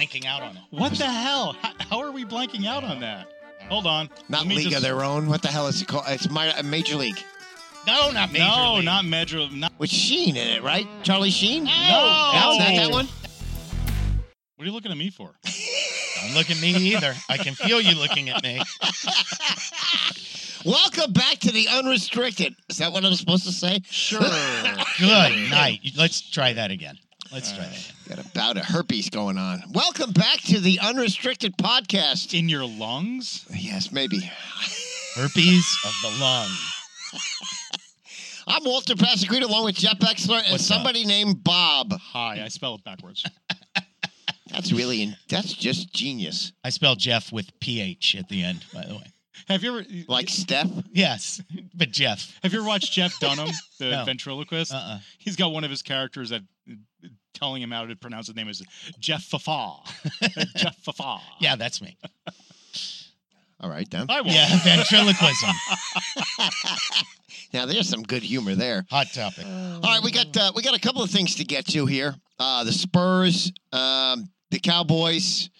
blanking out on it. What the hell? How, how are we blanking out on that? Hold on. Not Let me League of Their Own. What the hell is it called? It's my, uh, Major League. No, not Major No, League. not Major. Not. With Sheen in it, right? Charlie Sheen? No. No, not that one? What are you looking at me for? Don't look at me either. I can feel you looking at me. Welcome back to the Unrestricted. Is that what I'm supposed to say? Sure. Good night. Let's try that again. Let's try that again. Got a bout of herpes going on. Welcome back to the Unrestricted Podcast. In your lungs? Yes, maybe. Herpes of the lung. I'm Walter Passagreen along with Jeff Exler and What's somebody named Bob. Hi, I spell it backwards. That's really, in, that's just genius. I spell Jeff with PH at the end, by the way. Have you ever Like Steph? Yes, but Jeff. Have you ever watched Jeff Dunham, the No. ventriloquist? Uh-uh. He's got one of his characters that telling him how to pronounce his name is Jeff Fafa. Jeff Fafa. Yeah, that's me. All right, then. I won't. Yeah, ventriloquism. Now, there's some good humor there. Hot topic. All right, we got uh, we got a couple of things to get to here. Uh, the Spurs, um, the Cowboys,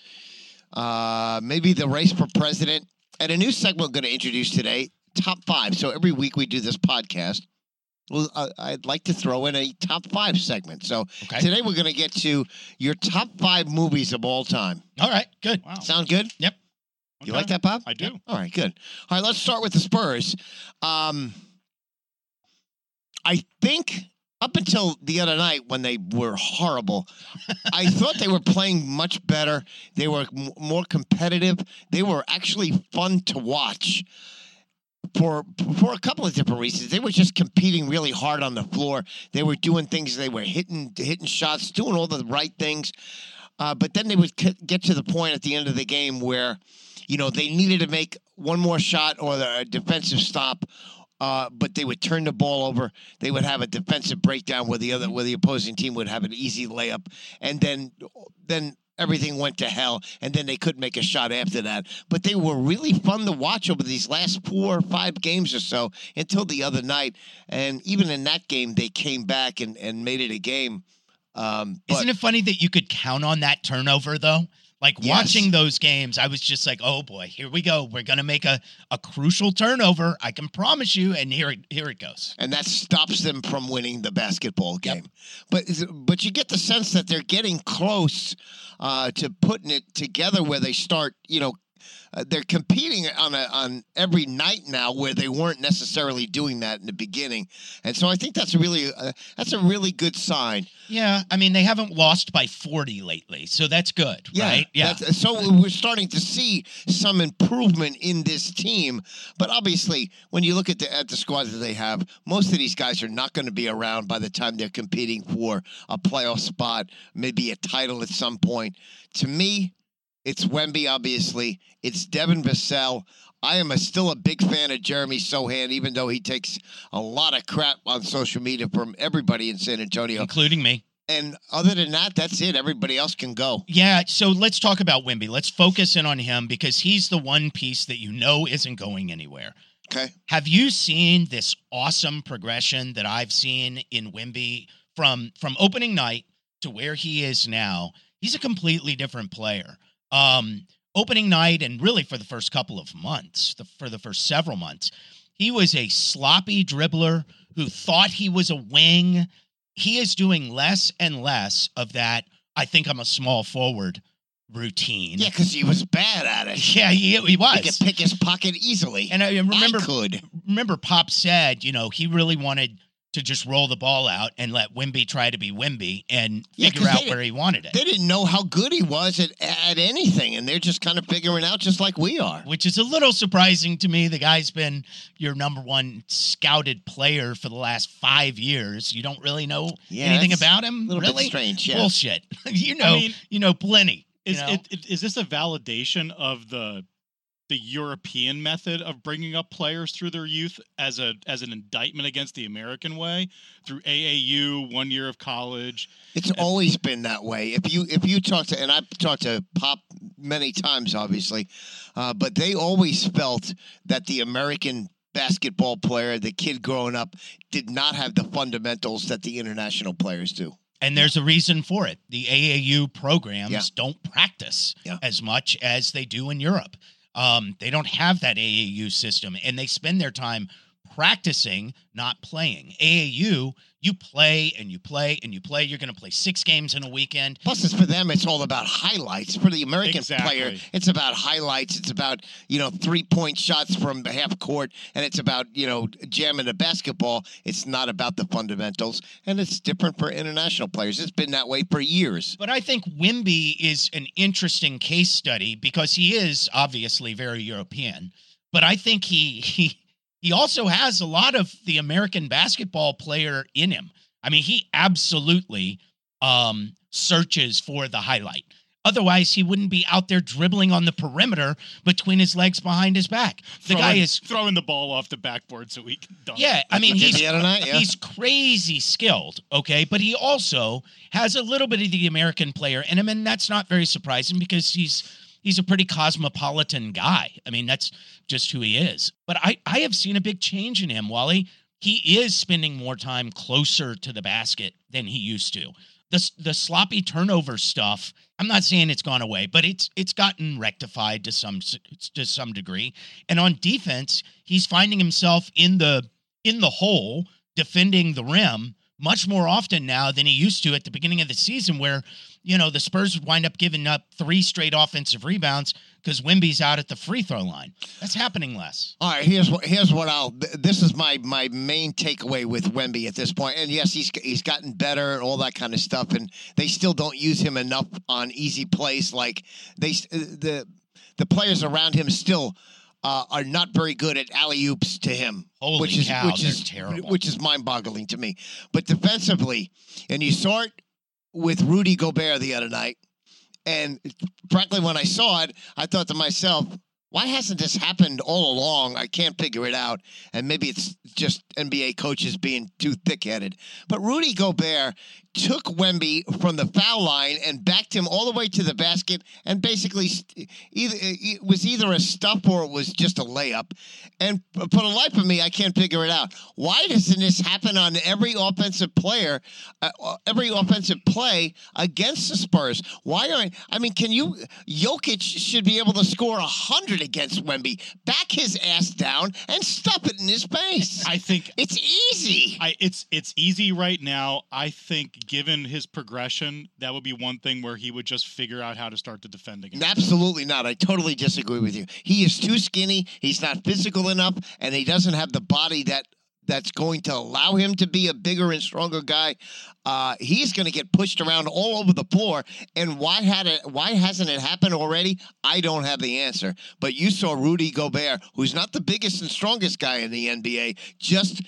uh, maybe the race for president, and a new segment we're going to introduce today: top five. So every week we do this podcast. Well, uh, I'd like to throw in a top five segment. So Okay. today we're going to get to your top five movies of all time. All right, good. Wow. Sound good? Yep. You like that, Bob? I do. All right, good. All right, let's start with the Spurs. Um, I think up until the other night when they were horrible, I thought they were playing much better. They were m- more competitive. They were actually fun to watch. For for a couple of different reasons, they were just competing really hard on the floor. They were doing things. They were hitting hitting shots, doing all the right things. Uh, but then they would c- get to the point at the end of the game where you know, they needed to make one more shot or a defensive stop. Uh, but they would turn the ball over. They would have a defensive breakdown where the other, where the opposing team would have an easy layup, and then, then everything went to hell. And then they couldn't make a shot after that. But they were really fun to watch over these last four or five games or so until the other night. And even in that game, they came back and, and made it a game. Um, but Isn't it funny that you could count on that turnover though? Like Yes. watching those games, I was just like, "Oh boy, here we go. We're gonna make a, a crucial turnover. I can promise you." And here it here it goes. and that stops them from winning the basketball Yep. game. But but you get the sense that they're getting close uh, to putting it together where they start, you know. Uh, they're competing on a, on every night now, where they weren't necessarily doing that in the beginning, and so I think that's a really uh, that's a really good sign. Yeah, I mean they haven't lost by forty lately, so that's good, right? Yeah, so we're starting to see some improvement in this team, but obviously, when you look at the at the squad that they have, most of these guys are not going to be around by the time they're competing for a playoff spot, maybe a title at some point. To me, it's Wemby. Obviously, it's Devin Vassell. I am a, still a big fan of Jeremy Sochan, even though he takes a lot of crap on social media from everybody in San Antonio. including me. And other than that, that's it. Everybody else can go. Yeah, so let's talk about Wimby. Let's focus in on him because he's the one piece that you know isn't going anywhere. Okay. Have you seen this awesome progression that I've seen in Wimby from from opening night to where he is now? He's a completely different player. Um, opening night and really for the first couple of months, the, for the first several months, he was a sloppy dribbler who thought he was a wing. He is doing less and less of that. I think I'm a small forward routine. Yeah, because he was bad at it. yeah, he, he was. He could pick his pocket easily. And I remember I could. remember Pop said, you know, he really wanted to just roll the ball out and let Wimby try to be Wimby and Yeah, figure 'cause out where he wanted it. They didn't know how good he was at, at anything, and they're just kind of figuring out just like we are. which is a little surprising to me. The guy's been your number one scouted player for the last five years. You don't really know Yeah, anything about him. A little really? bit strange, yeah. Bullshit. you know, mean, you know plenty. you Is know? it, it is this a validation of the the European method of bringing up players through their youth as a as an indictment against the American way through AAU, one year of college? It's always been that way. If you if you talk to and I've talked to Pop many times, obviously, uh, but they always felt that the American basketball player, the kid growing up, did not have the fundamentals that the international players do. And there's a reason for it. The AAU programs Yeah. don't practice Yeah. as much as they do in Europe. Um, they don't have that AAU system, and they spend their time practicing, not playing. AAU, you play and you play and you play. You're going to play six games in a weekend. Plus, it's for them. It's all about highlights. For the American player, it's about highlights. It's about you know three point shots from the half court, and it's about you know jamming the basketball. It's not about the fundamentals, and it's different for international players. It's been that way for years. But I think Wimby is an interesting case study because he is obviously very European. But I think he he he also has a lot of the American basketball player in him. I mean, he absolutely um, searches for the highlight. Otherwise, he wouldn't be out there dribbling on the perimeter between his legs behind his back. The guy is throwing the ball off the backboard so he can dunk. yeah, I mean he's night, yeah. he's crazy skilled, okay, but he also has a little bit of the American player in him, and that's not very surprising because he's he's a pretty cosmopolitan guy. I mean, that's just who he is. But I I have seen a big change in him, Wally. He is spending more time closer to the basket than he used to. The the sloppy turnover stuff. I'm not saying it's gone away, but it's it's gotten rectified to some to some degree. And on defense, he's finding himself in the in the hole defending the rim much more often now than he used to at the beginning of the season, where you know the Spurs wind up giving up three straight offensive rebounds because Wimby's out at the free throw line. That's happening less. All right, here's what here's what I'll. This is my my main takeaway with Wemby at this point. And yes, he's he's gotten better and all that kind of stuff. And they still don't use him enough on easy plays. Like they the the players around him still uh, are not very good at alley oops to him. Holy which is cow, which is terrible. which is mind boggling to me. But defensively, and you saw it with Rudy Gobert the other night. And frankly, when I saw it, I thought to myself, why hasn't this happened all along? I can't figure it out. And maybe it's just NBA coaches being too thick headed. But Rudy Gobert took Wemby from the foul line and backed him all the way to the basket and basically either it was either a stuff or it was just a layup. And for the life of me, I can't figure it out. Why doesn't this happen on every offensive player, uh, uh, every offensive play against the Spurs? Why aren't I mean, can you? Jokic should be able to score a hundred against Wemby. Back his ass down and stuff it in his face. I think It's easy. I it's it's easy right now. I think given his progression, that would be one thing where he would just figure out how to start to defend again. Absolutely not. I totally disagree with you. He is too skinny. He's not physical enough, and he doesn't have the body that that's going to allow him to be a bigger and stronger guy. Uh, he's going to get pushed around all over the floor. And why had it? Why hasn't it happened already? I don't have the answer. But you saw Rudy Gobert, who's not the biggest and strongest guy in the NBA, just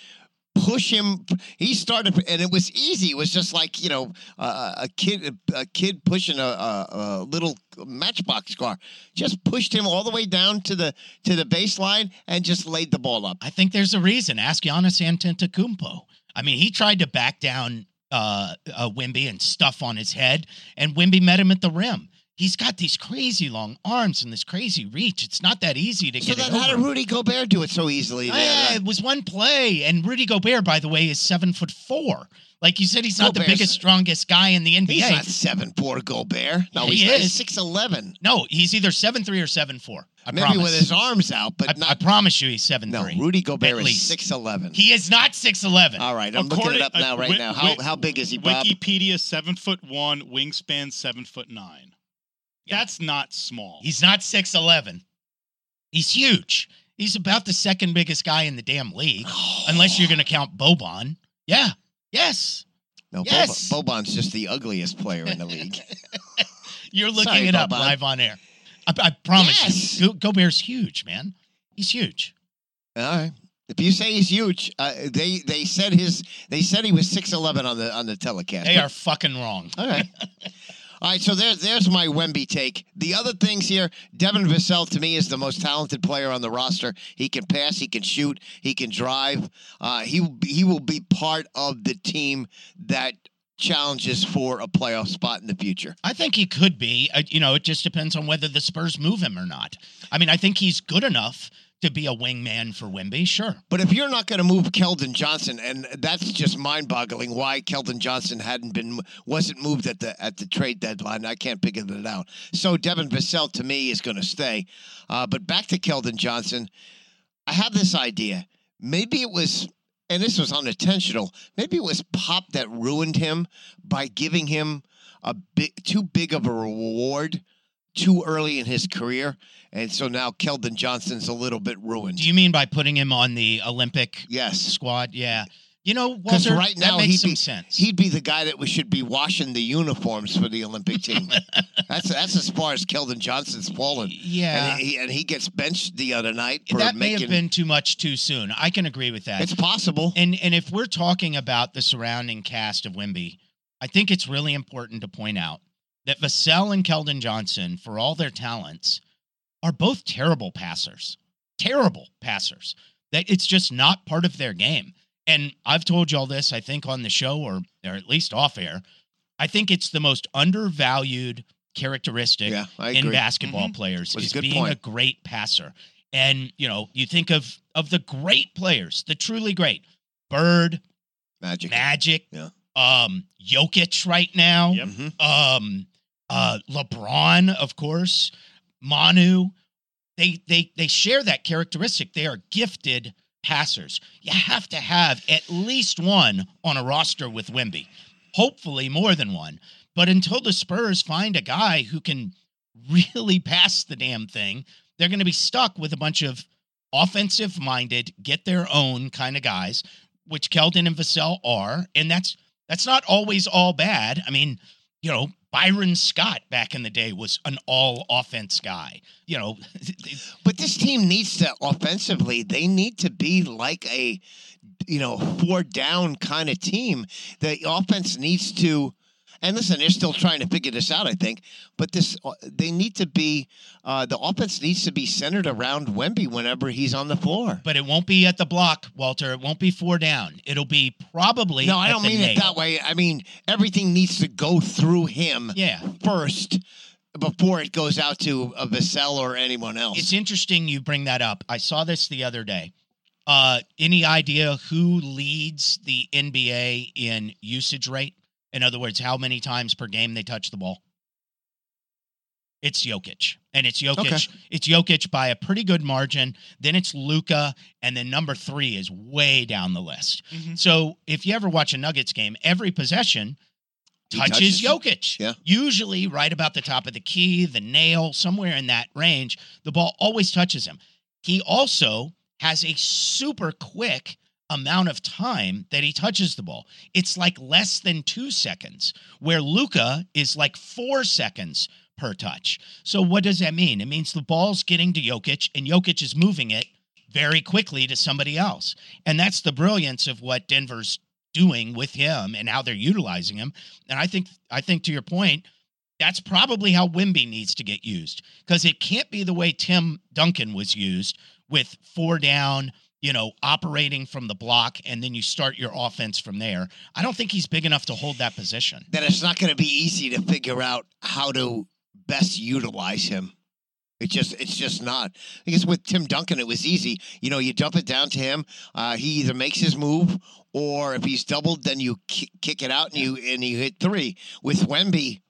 push him. He started, and it was easy. It was just like you know uh, a kid, a kid pushing a, a, a little matchbox car. Just pushed him all the way down to the to the baseline and just laid the ball up. I think there's a reason. Ask Giannis Antetokounmpo. I mean, he tried to back down uh, uh, Wimby and stuff on his head, and Wimby met him at the rim. He's got these crazy long arms and this crazy reach. It's not that easy to So get then, it how over. did Rudy Gobert do it so easily? there? Ah, it was one play, and Rudy Gobert, by the way, is seven foot four. Like you said, he's not the biggest, strongest guy in the NBA. He's not seven four Gobert. No, He he's not. is. Six eleven. no, he's either seven three or seven four. I Maybe promise. with his arms out, but I, not. I promise you, he's seven no, three. Rudy Gobert At is six eleven. He is not six eleven. All right, I'm looking it up now. uh, Right Wi- now, how Wi- how big is he, Bob? Wikipedia seven foot one, wingspan seven foot nine. That's not small. He's not six eleven. He's huge. He's about the second biggest guy in the damn league, unless you're going to count Boban. Yeah. Yes. No, Yes. Boban, Boban's just the ugliest player in the league. You're looking Sorry, it up live on air. I, I promise Yes. you. Go, Gobert's huge, man. He's huge. All right. If you say he's huge, uh, they they said his they said he was six eleven on the on the telecast. They But- are fucking wrong. all right. All right, so there's there's my Wemby take. The other things here, Devin Vassell to me is the most talented player on the roster. He can pass, he can shoot, he can drive. Uh, he he will be part of the team that challenges for a playoff spot in the future. I think he could be. Uh, you know, it just depends on whether the Spurs move him or not. I mean, I think he's good enough to be a wingman for Wimby. Sure. But if you're not going to move Keldon Johnson, and that's just mind-boggling, why Keldon Johnson hadn't been wasn't moved at the at the trade deadline, I can't figure that out. So Devin Vassell to me is going to stay. Uh, but back to Keldon Johnson, I have this idea. Maybe it was, and this was unintentional. Maybe it was Pop that ruined him by giving him a big, too big of a reward too early in his career, and so now Keldon Johnson's a little bit ruined. Do you mean by putting him on the Olympic yes, squad? Yeah. You know, because Walter, right now that makes he'd some be sense. he'd be the guy that we should be washing the uniforms for the Olympic team. that's that's as far as Keldon Johnson's fallen. yeah. And he, and he gets benched the other night for that may have been too much too soon. I can agree with that. it's possible. And and if we're talking about the surrounding cast of Wimby, I think it's really important to point out that Vassell and Keldon Johnson, for all their talents, are both terrible passers. Terrible passers. That it's just not part of their game. And I've told y'all this, I think, on the show or or at least off air. I think it's the most undervalued characteristic yeah, in agree. basketball Mhm. players Was a is being point. a great passer. And you know, you think of of the great players, the truly great, Bird, Magic. Magic, Yeah. um, Jokic right now, Yep. Mhm. um, uh, LeBron, of course, Manu. They they they share that characteristic. They are gifted passers. You have to have at least one on a roster with Wimby. Hopefully more than one. But until the Spurs find a guy who can really pass the damn thing, they're going to be stuck with a bunch of offensive minded, get their own kind of guys, which Keldon and Vassell are, and that's that's not always all bad. I mean, you know, Byron Scott back in the day was an all offense guy. You know, But this team needs to offensively. They need to be like a, you know, four down kind of team. The offense needs to. And listen, they're still trying to figure this out, I think. But this, uh, they need to be. Uh, the offense needs to be centered around Wemby whenever he's on the floor. but it won't be at the block, Walter. It won't be four down. It'll be probably No, I don't mean it that way. I mean everything needs to go through him Yeah. first before it goes out to a Vassell or anyone else. It's interesting you bring that up. I saw this the other day. Uh, any idea who leads the NBA in usage rate? In other words, how many times per game they touch the ball? It's Jokic, and it's Jokic. Okay. It's Jokic by a pretty good margin. Then it's Luka, and then number three is way down the list. Mhm. So if you ever watch a Nuggets game, every possession touches, touches- Jokic. Yeah. Usually right about the top of the key, the nail, somewhere in that range. The ball always touches him. He also has a super quick amount of time that he touches the ball. It's like less than two seconds, where Luka is like four seconds per touch. So what does that mean? It means the ball's getting to Jokic and Jokic is moving it very quickly to somebody else. And that's the brilliance of what Denver's doing with him and how they're utilizing him. And I think I think to your point, that's probably how Wimby needs to get used because it can't be the way Tim Duncan was used with four down, you know, operating from the block and then you start your offense from there. I don't think he's big enough to hold that position. that it's not going to be easy to figure out how to best utilize him. It just it's just not. I guess with Tim Duncan it was easy. You know, you dump it down to him. Uh, he either makes his move, or if he's doubled, then you ki- kick it out and you and you hit three. With Wemby,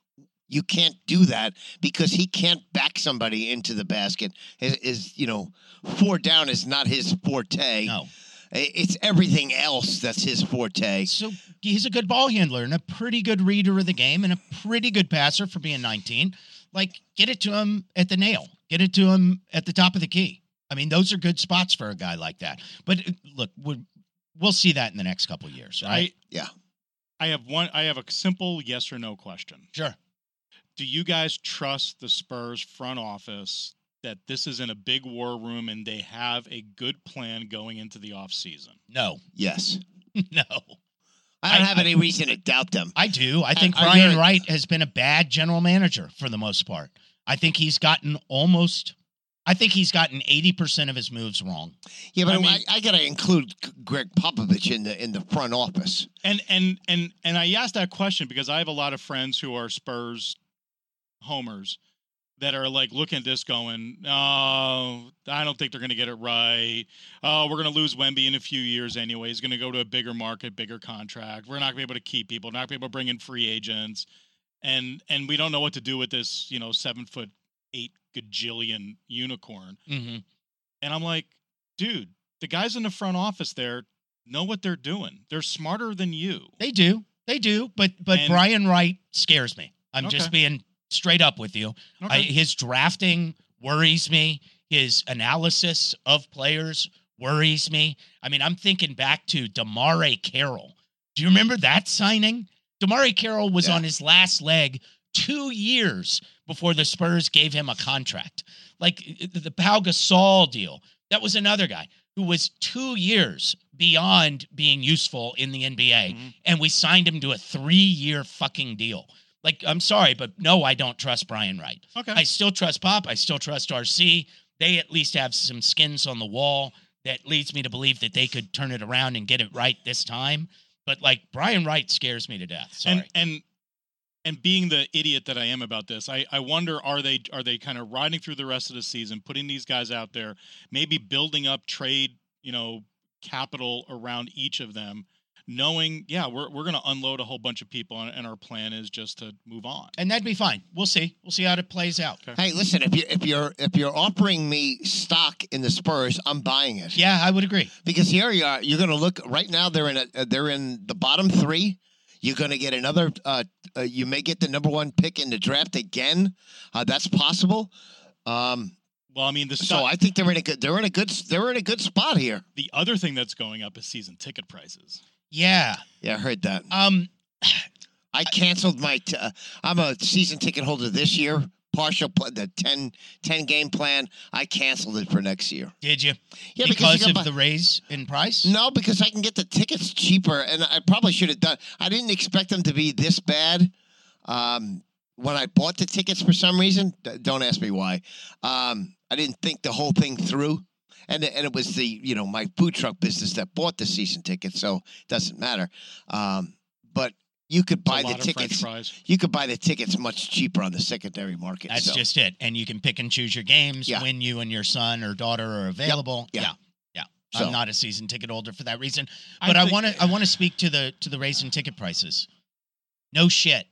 you can't do that because he can't back somebody into the basket. Is, is you know, four down is not his forte. No. It's everything else that's his forte. So he's a good ball handler and a pretty good reader of the game and a pretty good passer for being 19. Like, get it to him at the nail, get it to him at the top of the key. I mean, those are good spots for a guy like that. But uh, look, we're, we'll see that in the next couple of years, right? I Yeah. I have one. I have a simple yes or no question. sure. Do you guys trust the Spurs front office that this is in a big war room and they have a good plan going into the offseason? No, Yes, no. I don't I- have any reason to doubt them. I do. I think I- I Brian. Wright has been a bad general manager for the most part. I think he's gotten almost. I think he's gotten eighty percent of his moves wrong. Yeah, but I I, mean- I, got to include G- Gregg Popovich in the in the front office. And and and and I asked that question because I have a lot of friends who are Spurs homers that are like looking at this going, oh, I don't think they're going to get it right. Oh, we're going to lose Wemby in a few years anyway. He's going to go to a bigger market, bigger contract. We're not going to be able to keep people. Not going to be able to bring in free agents, and and we don't know what to do with this, you know, seven foot eight gajillion unicorn. hmm And I'm like, dude, the guys in the front office there know what they're doing. They're smarter than you. They do. They do. But but And- Brian Wright scares me. I'm Okay. just being straight up with you. I, his drafting worries me. His analysis of players worries me. I mean, I'm thinking back to DeMarre Carroll. Do you remember that signing? DeMarre Carroll was Yeah. on his last leg two years before the Spurs gave him a contract. Like the Pau Gasol deal. That was another guy who was two years beyond being useful in the NBA Mhm. and we signed him to a three year fucking deal. Like, I'm sorry, but no, I don't trust Brian Wright. Okay. I still trust Pop. I still trust RC. They at least have some skins on the wall that leads me to believe that they could turn it around and get it right this time. But like Brian Wright scares me to death. Sorry. and and and being the idiot that I am about this, I, I wonder are they are they kind of riding through the rest of the season, putting these guys out there, maybe building up trade, you know, capital around each of them, knowing, yeah, we're we're gonna unload a whole bunch of people and, and our plan is just to move on. and that'd be fine. We'll see. We'll see how it plays out. Hey, listen, if you if you're if you're offering me stock in the Spurs, I'm buying it. Yeah, I would agree. Because here you are, you're going to look right now. They're in a uh, they're in the bottom three. You're going to get another. Uh, uh, you may get the number one pick in the draft again. Uh, that's possible. Um, Well, I mean, the so I think they're in a good. They're in a good. They're in a good spot here. the other thing that's going up is season ticket prices. Yeah. Yeah, I heard that. Um, I canceled my. T- uh, I'm a season ticket holder this year. Partial pl- the 10, 10 game plan. I canceled it for next year. did you? Yeah, because you of buy- the raise in price? No, because I can get the tickets cheaper, and I probably should have done. I didn't expect them to be this bad. Um, when I bought the tickets, for some reason, don't ask me why. Um, I didn't think the whole thing through, and and it was the you know my food truck business that bought the season ticket, so it doesn't matter. Um, but you could buy the lot of French tickets. You could buy the tickets much cheaper on the secondary market. That's so. just it. And you can pick and choose your games Yeah. when you and your son or daughter are available. Yeah. Yeah. Yeah. So- I'm not a season ticket holder for that reason. But I want to I want to speak to the to the raise in ticket prices. No shit.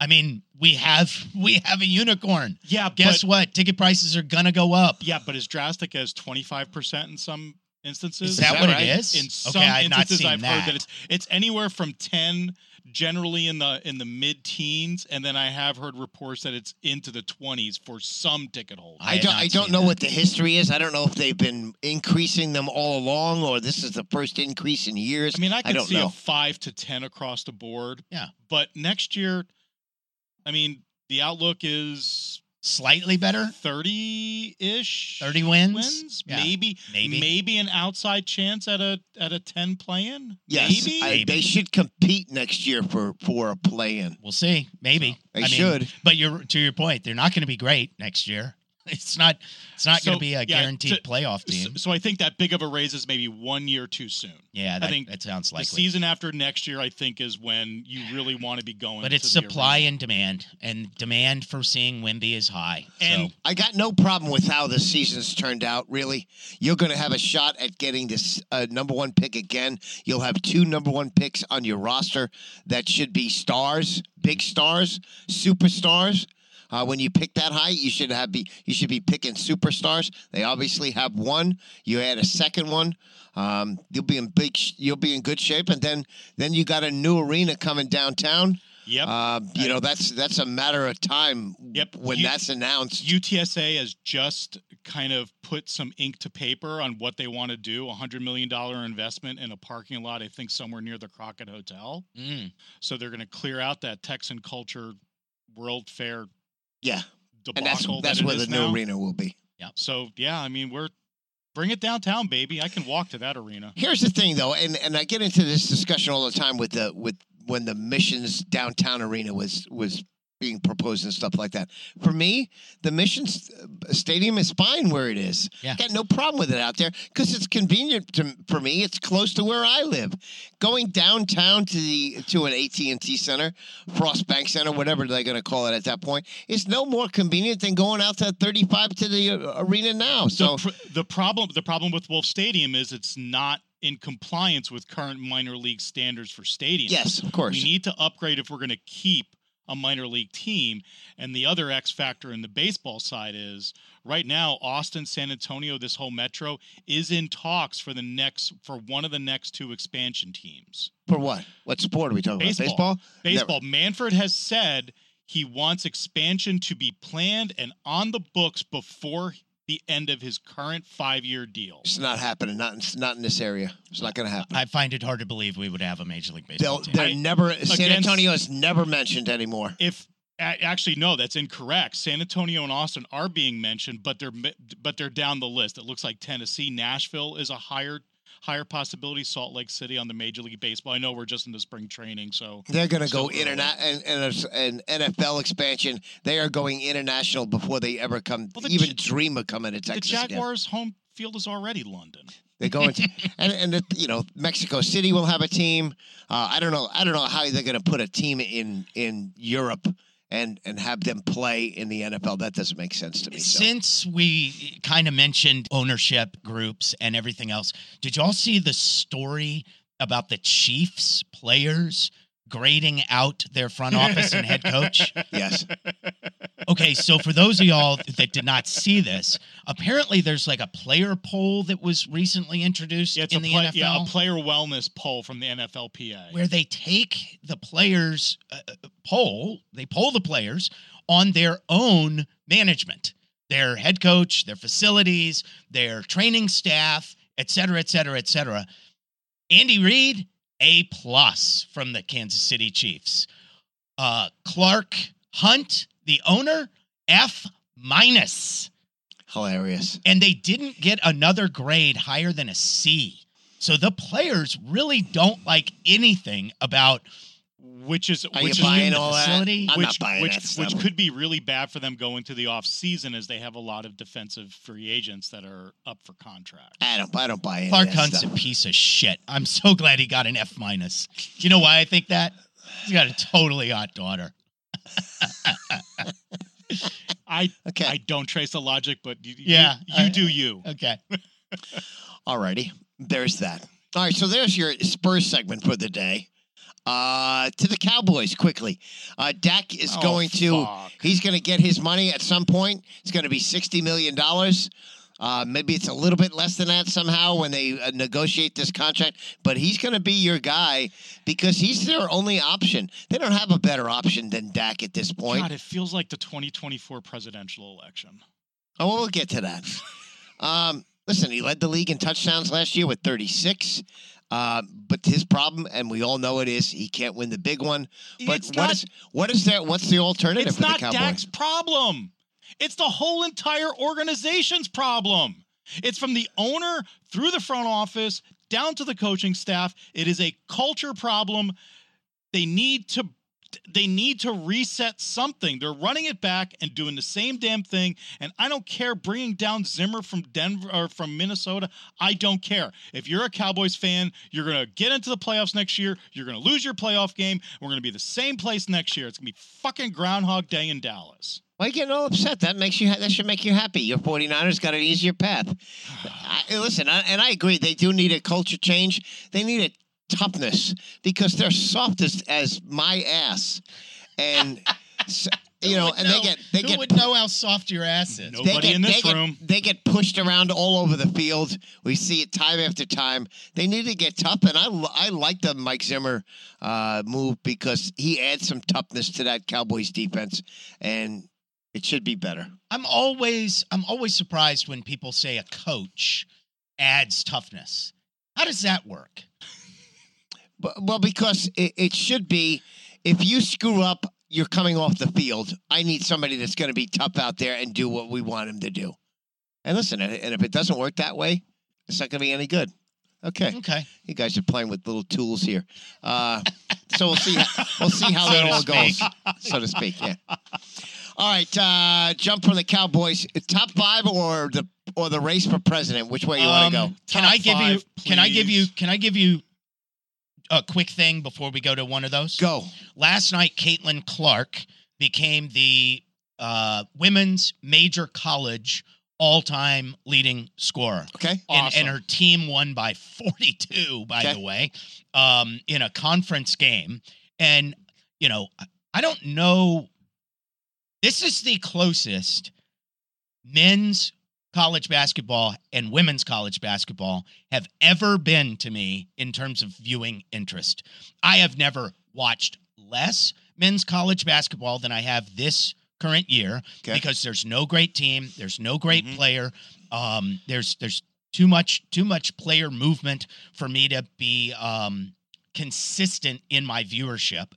I mean, we have we have a unicorn. Yeah, Guess but, what? Ticket prices are gonna go up. Yeah, but as drastic as twenty five percent in some instances. Is that, that what right? it is? in some okay, I've not instances seen I've that. heard that it's it's anywhere from 10 generally in the in the mid teens and then I have heard reports that it's into the 20s for some ticket holders. I I don't. I don't know that. what the history is. I don't know if they've been increasing them all along, or this is the first increase in years. I mean, I I could don't see know. a 5 to 10 across the board. Yeah. But next year I mean, the outlook is Slightly better? 30-ish 30 wins? wins Yeah. maybe Maybe. maybe an outside chance at a at a 10 play-in yes, maybe I- Maybe. they should compete next year for for a play-in. We'll see. Maybe. They I mean, should. But you're to your point, they're not gonna be great next year. It's not it's not So, gonna be a yeah, guaranteed to- playoff team. so I think that big of a raise is maybe one year too soon. Yeah, that, think that sounds The likely. season after next year, I think, is when you really want to be going. But it's supply and demand, and demand for seeing Wimby is high. And- so I got no problem with how the season's turned out. Really, you're going to have a shot at getting this uh, number one pick again. You'll have two number one picks on your roster that should be stars, big stars, superstars. Uh, when you pick that high, you should have be you should be picking superstars. They obviously have one. You add a second one, um, you'll be in big. sh- You'll be in good shape, and then then you got a new arena coming downtown. Yep. Uh, you know that's that's a matter of time. Yep. When You- that's announced. UTSA has just kind of put some ink to paper on what they want to do. A hundred million dollar investment in a parking lot, I think somewhere near the Crockett Hotel. mm, So they're going to clear out that Texan Culture World Fair yeah. And that's that that's where the new now. arena will be. Yeah. So yeah, I mean we're bring it downtown, baby. I can walk to that arena. Here's the thing, though, and, and I get into this discussion all the time with the with when the missions downtown arena was was being proposed and stuff like that. For me, the Mission uh, Stadium is fine where it is. Yeah. Got no problem with it out there because it's convenient to, for me. It's close to where I live. Going downtown to the to an AT and T Center, Frost Bank Center, whatever they're going to call it at that point, is no more convenient than going out to 35 to the uh, arena now. So the, pr- the problem the problem with Wolff Stadium is it's not in compliance with current minor league standards for stadiums. yes, of course. We need to upgrade if we're going to keep a minor league team. And the other X factor in the baseball side is right now, Austin, San Antonio, this whole metro is in talks for the next for one of the next two expansion teams. for what? What sport are we talking Baseball. about? Baseball. Baseball. Manfred has said he wants expansion to be planned and on the books before the end of his current five-year deal. It's not happening. Not in, not in this area. It's not going to happen. I find it hard to believe we would have a Major League Baseball They'll, team. they're I- never. San Antonio is never mentioned anymore. if actually no that's incorrect san antonio and austin are being mentioned but they're but they're down the list it looks like tennessee nashville is a higher higher possibility salt lake city on the major league baseball i know we're just into spring training so They're going to go internet and, and an NFL expansion. They are going international before they ever come, Well, the even dream of coming to the Texas. again. jaguars home field is already london They're going to, and and the, you know Mexico City will have a team. Uh, I don't know. I don't know how they're going to put a team in in Europe and and have them play in the NFL. That doesn't make sense to me. So. Since we kind of mentioned ownership groups and everything else, did y'all see the story about the Chiefs players grading out their front office and head coach? Yes. Okay, so for those of y'all that did not see this, apparently there's like a player poll that was recently introduced yeah, it's in a, the play- NFL yeah, a player wellness poll from the nflpa where they take the players uh, uh, poll, they poll the players on their own management, their head coach, their facilities, their training staff, et cetera, et cetera, et cetera. Andy Reid, A plus from the Kansas City Chiefs. Uh, Clark Hunt, the owner, F minus. Hilarious. And they didn't get another grade higher than a C. So the players really don't like anything about which is Are which you is buying the all that? facility, I'm which, not buying which, that stuff. which could be really bad for them going to the off season as they have a lot of defensive free agents that are up for contract. I don't. I don't buy any Clark of that Hunt's stuff. a piece of shit. I'm so glad he got an F minus. You know why I think that? He's got a totally hot daughter. I Okay. I don't trace the logic, but you, you- Yeah, you, I- do you. Okay. Alrighty. There's that. All right. So there's your Spurs segment for the day. Uh, to the Cowboys quickly. Uh, Dak is Oh, going to. fuck. He's going to get his money at some point. It's going to be sixty million dollars. Uh, maybe it's a little bit less than that somehow when they uh, negotiate this contract. But he's going to be your guy because he's their only option. They don't have a better option than Dak at this point. God, it feels like the 2024 presidential election. Oh, well, we'll get to that. um, listen, he led the league in touchdowns last year with 36. Uh, but his problem, and we all know it is, he can't win the big one. But it's what not, is what is that? What's the alternative it's for not the Dak's problem. It's the whole entire organization's problem. It's from the owner through the front office down to the coaching staff. It is a culture problem. They need to they need to reset something. They're running it back and doing the same damn thing. And I don't care bringing down Zimmer from Denver or from Minnesota. I don't care. If you're a Cowboys fan, you're going to get into the playoffs next year. You're going to lose your playoff game. We're going to be the same place next year. It's going to be fucking Groundhog Day in Dallas. Why are you getting all upset? That makes you. Ha- that should make you happy. Your 49ers got an easier path. I, listen, I, and I agree. They do need a culture change. They need a toughness because they're softest as, as my ass, and s- you know, and they get they Who get would know how soft your ass is? No. they Nobody get, in this they get- room. they get pushed around all over the field. We see it time after time. They need to get tough, and I I like the Mike Zimmer uh, move because he adds some toughness to that Cowboys defense, and it should be better. I'm always I'm always surprised when people say a coach adds toughness. How does that work? But, well, because it, it should be if you screw up, you're coming off the field. I need somebody that's going to be tough out there and do what we want him to do. And listen, and and if it doesn't work that way, it's not going to be any good. Okay, Okay. you guys are playing with little tools here. Uh, so we'll see. We'll see how So that to all goes, so to speak. Yeah. All right. Uh, jump from the Cowboys. Top five or the or the race for president? Which way you want to Um, go? Can Top I give you? five, Can I give you? Can I give you a quick thing before we go to one of those? Go. Last night, Caitlin Clark became the uh, women's major college all-time leading scorer. Okay. And, Awesome. and her team won by 42, by Okay. the way, um, in a conference game. And, you know, I- I don't know. This is the closest men's college basketball and women's college basketball have ever been to me in terms of viewing interest. I have never watched less men's college basketball than I have this current year Okay. because there's no great team, there's no great Mhm. player. Um, there's there's too much too much player movement for me to be um, consistent in my viewership.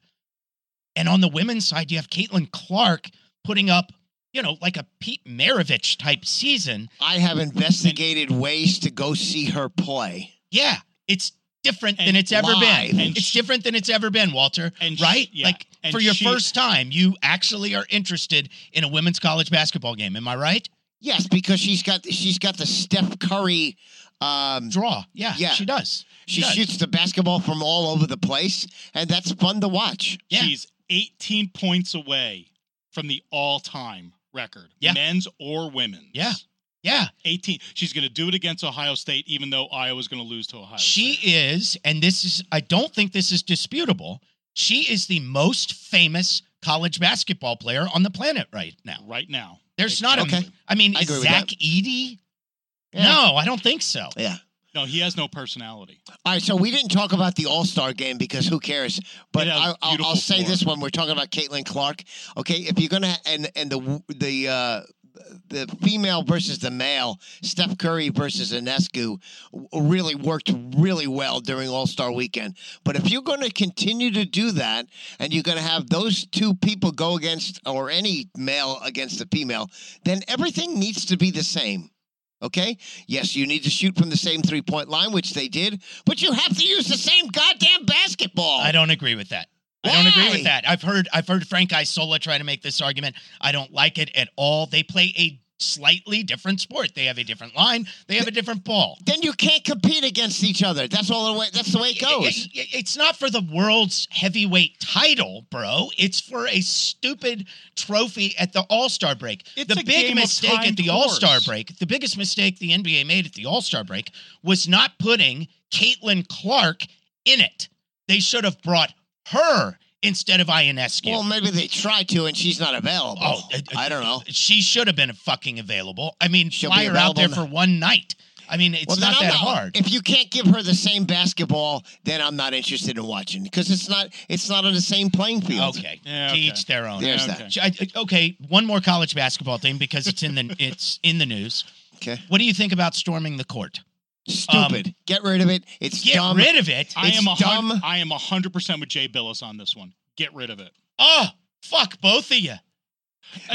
And on the women's side, you have Caitlin Clark putting up, you know, like a Pete Maravich type season. I have investigated ways to go see her play. Yeah, it's different than And it's ever live. been. And it's sh- different than it's ever been, Walter. And sh- right? yeah, Like and for your she- first time, you actually are interested in a women's college basketball game. Am I right? Yes, because she's got she's got the Steph Curry. Um, Draw. Yeah, Yeah. she does. she does. shoots the basketball from all over the place, and that's fun to watch. Yeah. She's 18 points away from the all-time record, Yeah. men's or women's. Yeah. Yeah. 18. She's going to do it against Ohio State, even though Iowa's going to lose to Ohio She State. is, and this is, I don't think this is disputable. She is the most famous college basketball player on the planet right now. right now. There's not a, Okay. I mean, I is agree with Zach Edey? Yeah. No, I don't think so. Yeah. No, he has no personality. All right, so we didn't talk about the All Star game because who cares? But I, I'll, I'll say this when we're talking about Caitlin Clark. Okay, if you're gonna and and the the uh, the female versus the male, Steph Curry versus Ionescu, really worked really well during All Star Weekend. But if you're going to continue to do that, and you're going to have those two people go against, or any male against a female, then everything needs to be the same. Okay? Yes, you need to shoot from the same three point line, which they did, but you have to use the same goddamn basketball. I don't agree with that. I don't agree with that. I've heard I've heard Frank Isola try to make this argument. I don't like it at all. They play a slightly different sport. They have a different line. They have a different ball. Then you can't compete against each other. That's all the way. That's the way it goes. It's not for the world's heavyweight title, bro. It's for a stupid trophy at the All Star break. It's the a big mistake at the All Star break, the biggest mistake the NBA made at the All Star break was not putting Caitlin Clark in it. They should have brought her instead of Ionescu. Well, maybe they try to, and she's not available. Oh, uh, I don't know. she should have been fucking available. I mean, She'll fly be her out there for one night. I mean, it's Well, not I'm that hard. If you can't give her the same basketball, then I'm not interested in watching because it's not. It's not on the same playing field. Okay, Yeah, to okay. each their own. There's Yeah, that. I- okay, one more college basketball thing because it's in the it's in the news. Okay. What do you think about storming the court? Stupid. Um, get rid of it. It's Get dumb. rid of it. I It's am a dumb. hun- I am hundred percent with Jay Bilas on this one. Get rid of it. Oh, fuck both of you.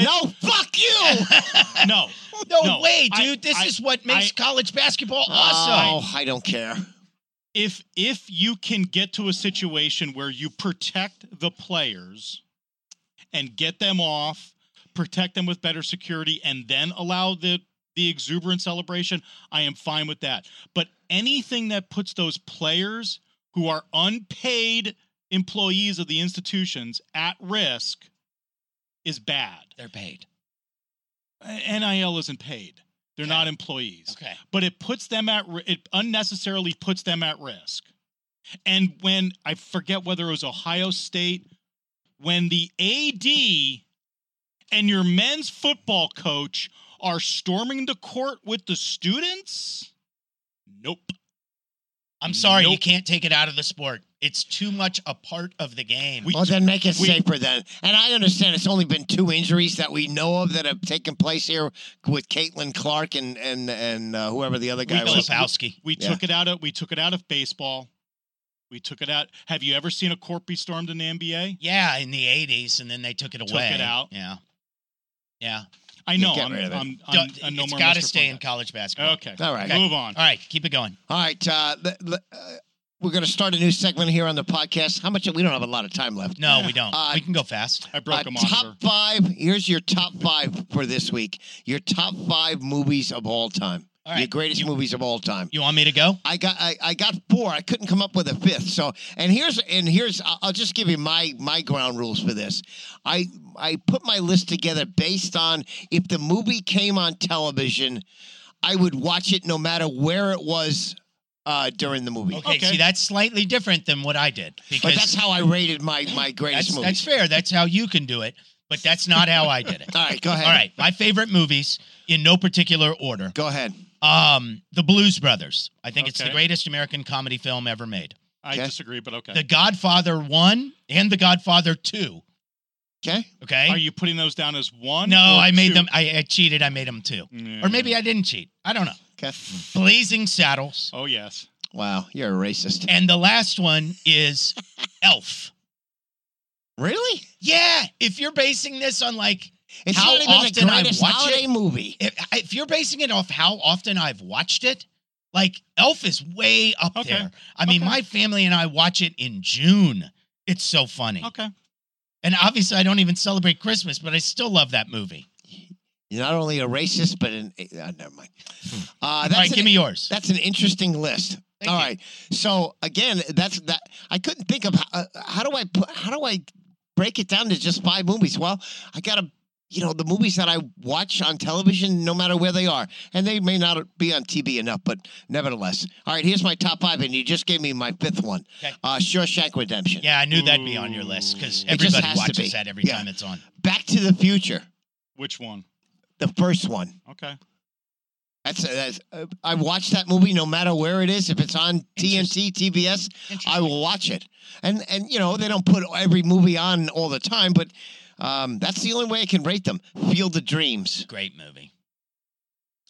no, fuck you. No, No, No, way, I- dude. this I- is what makes I- college basketball awesome. Oh, I don't care. if if you can get to a situation where you protect the players and get them off, protect them with better security, and then allow the the exuberant celebration, I am fine with that. But anything that puts those players who are unpaid employees of the institutions at risk is bad. They're paid. NIL isn't paid. They're Okay. not employees Okay. but it puts them at it unnecessarily puts them at risk. And when I forget whether it was Ohio State, when the AD and your men's football coach are storming the court with the students, nope. I'm sorry, you can't take it out of the sport. It's too much a part of the game. We- Well, then make it we- safer then. And I understand it's only been two injuries that we know of that have taken place here with Caitlin Clark and and and uh, whoever the other guy We was. took- Filipowski. We Yeah. took it out of we took it out of baseball. We took it out. Have you ever seen a court be stormed in the NBA? Yeah, in the 80s, and then they took it away. Took it out. Yeah. Yeah, I know. get I'm, rid of it. I'm, I'm, Don't- I'm no it's more got to Mr. stay in Fournette. college basketball. Okay. All right. Okay. Move on. All right, keep it going. All right. Uh, le- le- uh, we're going to start a new segment here on the podcast. How much? We don't have a lot of time left. No, we don't. Uh, we can go fast. I broke Uh, a monitor. top five. Here's your top five for this week. Your top five movies of all time. All Your greatest You- movies of all time. You want me to go? I got I, I got four. I couldn't come up with a fifth. So and here's and here's I'll I'll just give you my my ground rules for this. I I put my list together based on if the movie came on television, I would watch it no matter where it was uh, during the movie. Okay, Okay. see, that's slightly different than what I did because But that's how I rated my my greatest that's, movies. that's fair. That's how you can do it, but that's not how I did it. All right, go ahead. All right, my favorite movies in no particular order. Go ahead. Um, The Blues Brothers. I think it's the Okay. greatest American comedy film ever made. I Okay. disagree, but okay. The Godfather 1 and The Godfather 2. Okay. Okay? Are you putting those down as one? no, or I made two? them I, I cheated, I made them 2. Or maybe I didn't cheat. I don't know. Okay. Blazing Saddles. Oh yes. Wow, you're a racist. And the last one is Elf. Really? Yeah, if you're basing this on like It's How not even often the I greatest watch holiday it? movie. if, if you're basing it off how often I've watched it, like Elf is way up Okay. there. I mean, Okay. my family and I watch it in June. It's so funny. Okay. And obviously, I don't even celebrate Christmas, but I still love that movie. You're not only a racist, but an uh, never mind. Uh, that's All right, an- give me yours. That's an interesting list. Thank All you. right. So again, that's that. I couldn't think of how, uh, how do I put how do I break it down to just five movies. Well, I gotta. You know the movies that I watch on television, no matter where they are, and they may not be on TV enough, but nevertheless. All right, here's my top five, and you just gave me my fifth one. Okay. Uh, Shawshank Redemption. Yeah, I knew that'd be on your list because everybody watches be. that every Yeah. time it's on. Back to the Future, Which one? the first one. Okay. That's, that's uh, I watch that movie no matter where it is. If it's on TNT, TBS, I will watch it. And and you know they don't put every movie on all the time, but um, that's the only way I can rate them. Field of Dreams. Great movie.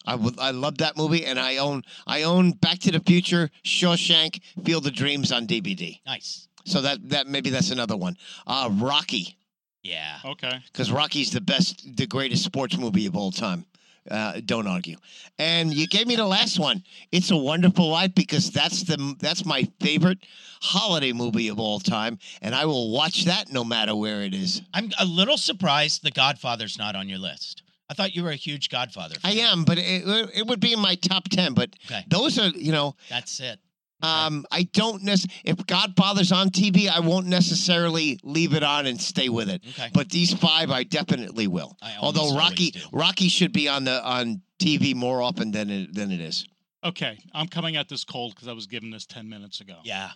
I would I love that movie, and I own I own Back to the Future, Shawshank, Field of Dreams on DVD. Nice. So that that maybe that's another one. Uh, Rocky, Yeah. Okay. because Rocky's the best, the greatest sports movie of all time. Uh, don't argue. And you gave me the last one. It's a Wonderful Life because that's the that's my favorite holiday movie of all time, and I will watch that no matter where it is. I'm a little surprised The Godfather's not on your list. I thought you were a huge Godfather. I am, but it, it would be in my top ten. But Okay. those are you know That's it. Um, I don't nec- if Godfather's on TV, I won't necessarily leave it on and stay with it. Okay. But these five, I definitely will. I Although Rocky. Rocky should be on the on TV more often than it than it is. Okay. I'm coming at this cold because I was given this ten minutes ago. Yeah.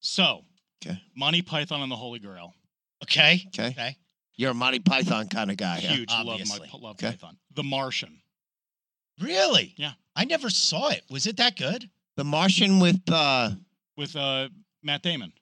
So. Okay. Monty Python and the Holy Grail. Okay. Okay, Okay. you're a Monty Python kind of guy. Yeah. Huge. Love my obviously. love Okay. Python. The Martian. Really? Yeah. I never saw it. Was it that good? The Martian with uh, with uh, Matt Damon.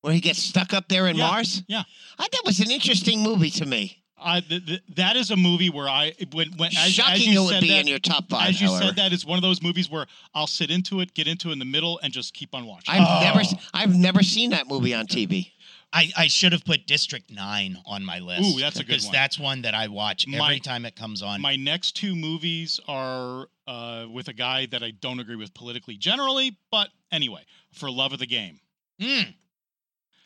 where he gets stuck up there in Yeah, Mars. yeah. I it was an interesting movie to me. I th- th- that is a movie where I when when as, Shocking as you it would said be that, in your top five. as you however. said that is one of those movies where I'll sit into it, get into it in the middle, and just keep on watching. I've Oh. never I've never seen that movie on TV. I, I should have put District 9 on my list. Ooh, that's a good Because one. that's one that I watch every My- time it comes on. My next two movies are uh, with a guy that I don't agree with politically generally, but anyway, for love of the game. Mm,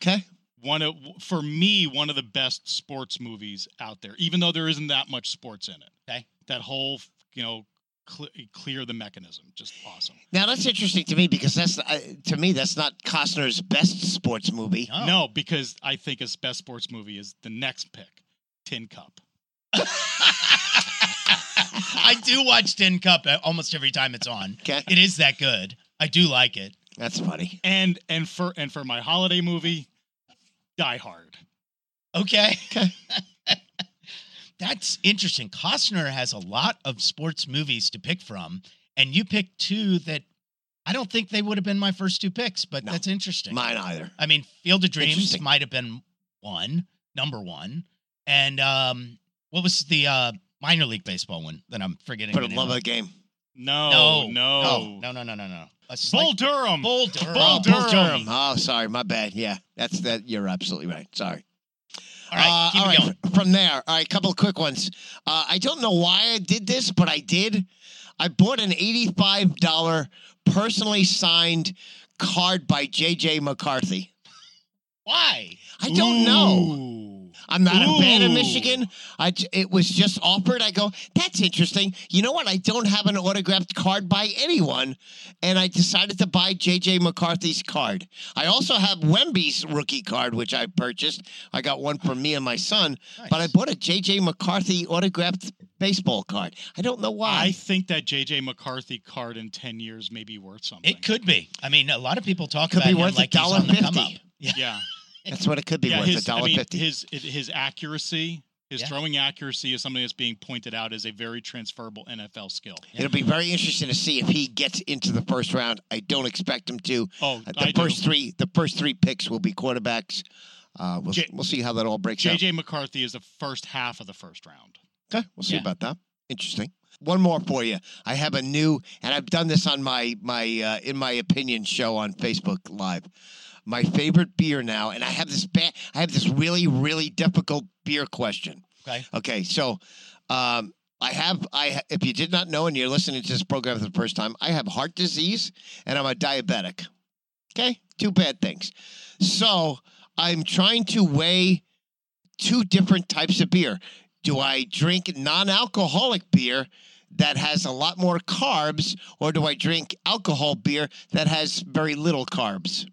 Okay, One of for me, one of the best sports movies out there, even though there isn't that much sports in it. Okay. That whole you know cle clear the mechanism, just awesome. now that's interesting to me because that's uh, to me that's not Costner's best sports movie. oh. No, because I think his best sports movie is the next pick, Tin Cup. I do watch Tin Cup uh, almost every time it's on. Okay, It is that good. I do like it. that's funny. And and for and for my holiday movie, Die Hard. Okay. Okay. That's interesting. Costner has a lot of sports movies to pick from, and you picked two that I don't think they would have been my first two picks, but No. that's interesting. Mine either. I mean, Field of Dreams might have been one, number one. And um, what was the uh, minor league baseball one that I'm forgetting? For the the love of of? the game. No, No, no, no, no, no, no, no. Bull slight- Durham. Bull Durham. Bull Oh, Durham. Bull Durham. Oh, sorry, my bad. Yeah, that's that. You're absolutely right. Sorry. All right, Uh, all it right, going. From there, all right, couple of quick ones. Uh, I don't know why I did this, but I did. I bought an eighty-five dollar personally signed card by J.J. McCarthy. Why? I don't know. Ooh. I'm not a fan of Michigan. I j- it was just offered. I go, that's interesting. You know what? I don't have an autographed card by anyone, and I decided to buy JJ McCarthy's card. I also have Wemby's rookie card, which I purchased. I got one for me and my son, but I bought a JJ McCarthy autographed baseball card. I don't know why. I think that JJ McCarthy card in 10 years may be worth something. It could be. I mean, a lot of people talk Could about be him like he's on the come up. Yeah. Yeah. That's what it could be yeah, worth. A his, I dollar mean, fifty. his his accuracy, his Yeah. throwing accuracy is something that's being pointed out as a very transferable NFL skill. It'll be very interesting to see if he gets into the first round. I don't expect him to. Oh, Uh, I the do. first three, the first three picks will be quarterbacks. Uh, we'll, J- we'll see how that all breaks out. JJ McCarthy is the first half of the first round. Okay, we'll see Yeah. about that. Interesting. One more for you. I have a new, and I've done this on my my uh, in my opinion show on Facebook Live. My favorite beer now, and I have this ba- I have this really really difficult beer question. Okay. Okay, so um, I have I if you did not know and you're listening to this program for the first time, I have heart disease and I'm a diabetic. Okay, two bad things. So I'm trying to weigh two different types of beer. Do I drink non-alcoholic beer that has a lot more carbs, or do I drink alcohol beer that has very little carbs?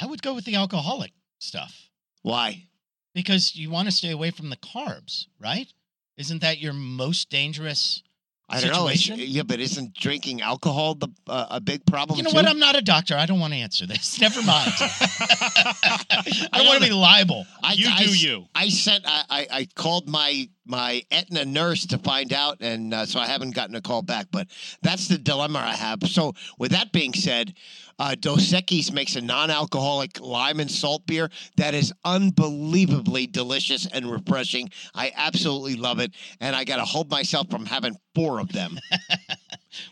I would go with the alcoholic stuff Why? because you want to stay away from the carbs, right? Isn't that your most dangerous? I don't know. It's- Situation? Yeah, but isn't drinking alcohol the uh, a big problem? You know too? what? I'm not a doctor. I don't want to answer this. Never mind. I don't want to be liable. I, you I do s- you. I sent. I, I, I called my my Aetna nurse to find out, and uh, so I haven't gotten a call back. But that's the dilemma I have. So with that being said, uh, Dos Equis makes a non-alcoholic lime and salt beer that is unbelievably delicious and refreshing. I absolutely love it, and I got to hold myself from having four of them.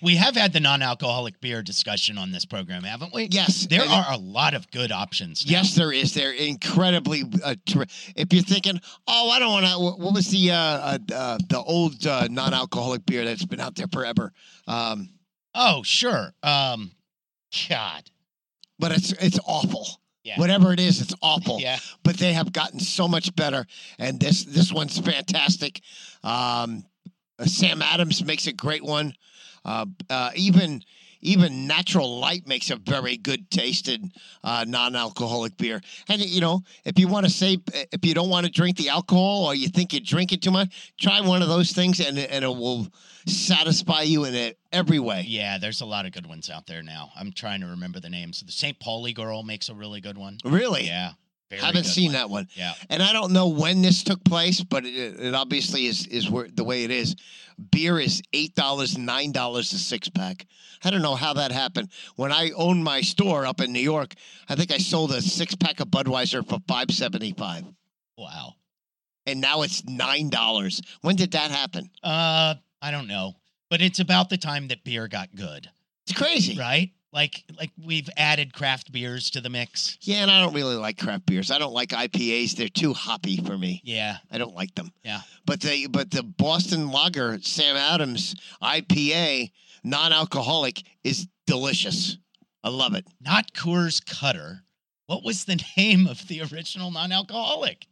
We have had the non-alcoholic beer discussion on this program, haven't we? yes, There are a lot of good options. now. Yes, there is. They're incredibly. Uh, ter- if you're thinking, oh, I don't want to. What was the uh, uh, uh, the old uh, non-alcoholic beer that's been out there forever? Um, Oh, sure. Um, God. but it's it's awful. Yeah. Whatever it is, it's awful. Yeah. But they have gotten so much better, and this this one's fantastic. Um, uh, Sam Adams makes a great one. Uh, uh, even even Natural Light makes a very good tasted uh, non-alcoholic beer. And you know, if you want to say if you don't want to drink the alcohol or you think you drink it too much, try one of those things, and it- and it will satisfy you in it every way. Yeah, there's a lot of good ones out there now. I'm trying to remember the names. The St. Pauli girl makes a really good one. Really, Yeah. Very haven't seen one. that one. Yeah. And I don't know when this took place, but it, it obviously is is where the way it is. Beer is eight dollars, nine dollars a six pack. I don't know how that happened. When I owned my store up in New York, I think I sold a six pack of Budweiser for five seventy five, Wow. and now it's nine dollars. When did that happen? Uh, I don't know, but it's about the time that beer got good, It's crazy. right? Like, like we've added craft beers to the mix. Yeah, and I don't really like craft beers. I don't like IPAs. They're too hoppy for me. Yeah. I don't like them. Yeah. But the but the Boston Lager Sam Adams IPA non-alcoholic is delicious. I love it. Not Coors Cutter. What was the name of the original non-alcoholic?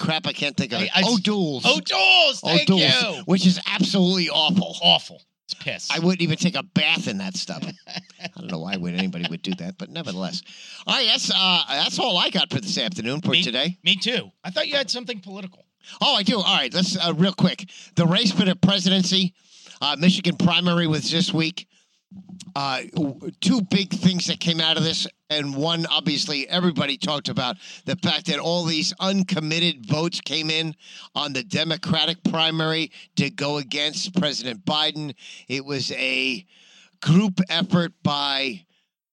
Crap, I can't think of I- it. I- O'Doul's. O'Doul's. Thank O'Doul's, you. which is absolutely awful. Awful. It's piss. I wouldn't even take a bath in that stuff. I don't know why would anybody would do that, but nevertheless. All right, that's uh, that's all I got for this afternoon for Me- today. Me too. I thought you had something political. Oh, I do. All right, let's uh, real quick. The race for the presidency, uh, Michigan primary was this week. Uh, two big things that came out of this, and one obviously everybody talked about the fact that all these uncommitted votes came in on the Democratic primary to go against President Biden. It was a group effort by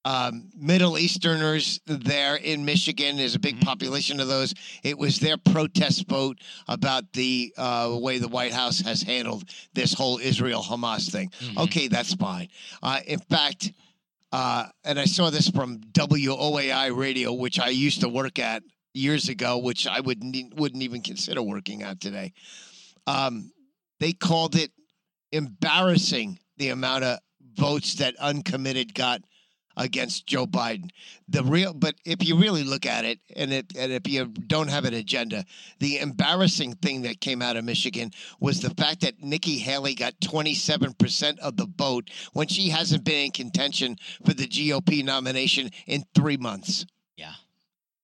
um, Middle Easterners there in Michigan. There's a big Mhm. population of those. It was their protest vote about the uh, way the White House has handled this whole Israel Hamas thing. Mhm. Okay, that's fine. Uh, in fact, uh, and I saw this from WOAI radio, which I used to work at years ago, which I wouldn't e- wouldn't even consider working out today. Um, they called it embarrassing the amount of votes that uncommitted got against Joe Biden. The real, but if you really look at it, and it, and if you don't have an agenda, the embarrassing thing that came out of Michigan was the fact that Nikki Haley got 27% of the vote when she hasn't been in contention for the GOP nomination in three months. Yeah.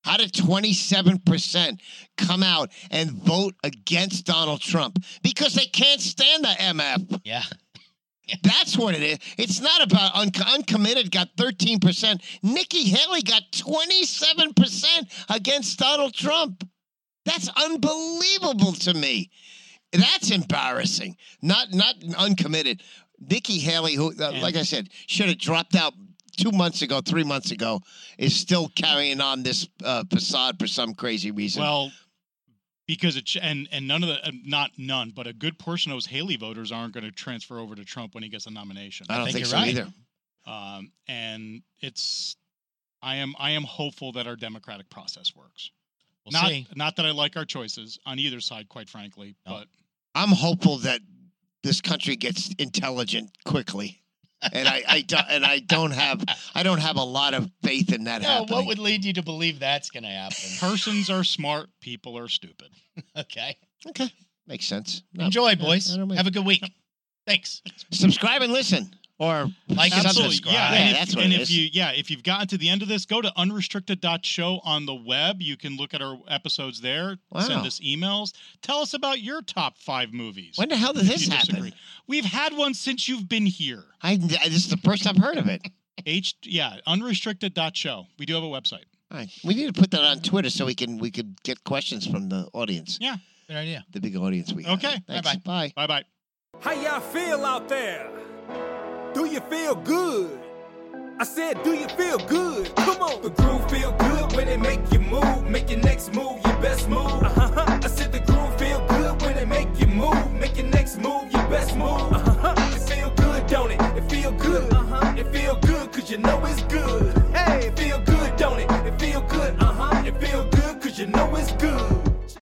How did 27% come out and vote against Donald Trump? Because they can't stand the MF. Yeah. That's what it is. It's not about un- uncommitted got 13%. Nikki Haley got 27% against Donald Trump. That's unbelievable to me. That's embarrassing. Not not uncommitted. Nikki Haley, who, uh, like I said, should have dropped out two months ago, three months ago, is still carrying on this uh, facade for some crazy reason. Well, because it and and none of the uh, not none, but a good portion of those Haley voters aren't going to transfer over to Trump when he gets a nomination. I don't think think, you're so right. either. Um, and it's I am I am hopeful that our democratic process works. We'll not see. not that I like our choices on either side, quite frankly, No. but I'm hopeful that this country gets intelligent quickly. And I, I don't and I don't have I don't have a lot of faith in that No, happening. what would lead you to believe that's going to happen? persons are smart, people are stupid. okay. okay, makes sense. No, Enjoy, yeah, boys. I. Have a good week. Thanks. subscribe and listen, or Like and Absolutely. subscribe. Yeah, Yeah, and if, that's what and it if is. you yeah, if you've gotten to the end of this, go to unrestricted.show on the web. You can look at our episodes there. Wow. Send us emails. Tell us about your top five movies. when the hell did this happen? disagree. We've had one since you've been here. I this is the first I've heard of it. H yeah, unrestricted.show. We do have a website. All right, we need to put that on Twitter so we can we could get questions from the audience, Yeah, Good idea. the big audience we have. Okay, Thanks. bye-bye. Bye. Bye bye. How y'all feel out there? do you feel good? I said, do you feel good? Come on. The groove feel good when it make you move. Make your next move your best move. Uh-huh. I said the groove feel good when it make you move. Make your next move your best move. Uh-huh. It feel good, don't it? It feel good. Uh-huh. It feel good cause you know it's good. Hey, it feel good, don't it? It feel good. Uh-huh. It feel good cause you know it's good.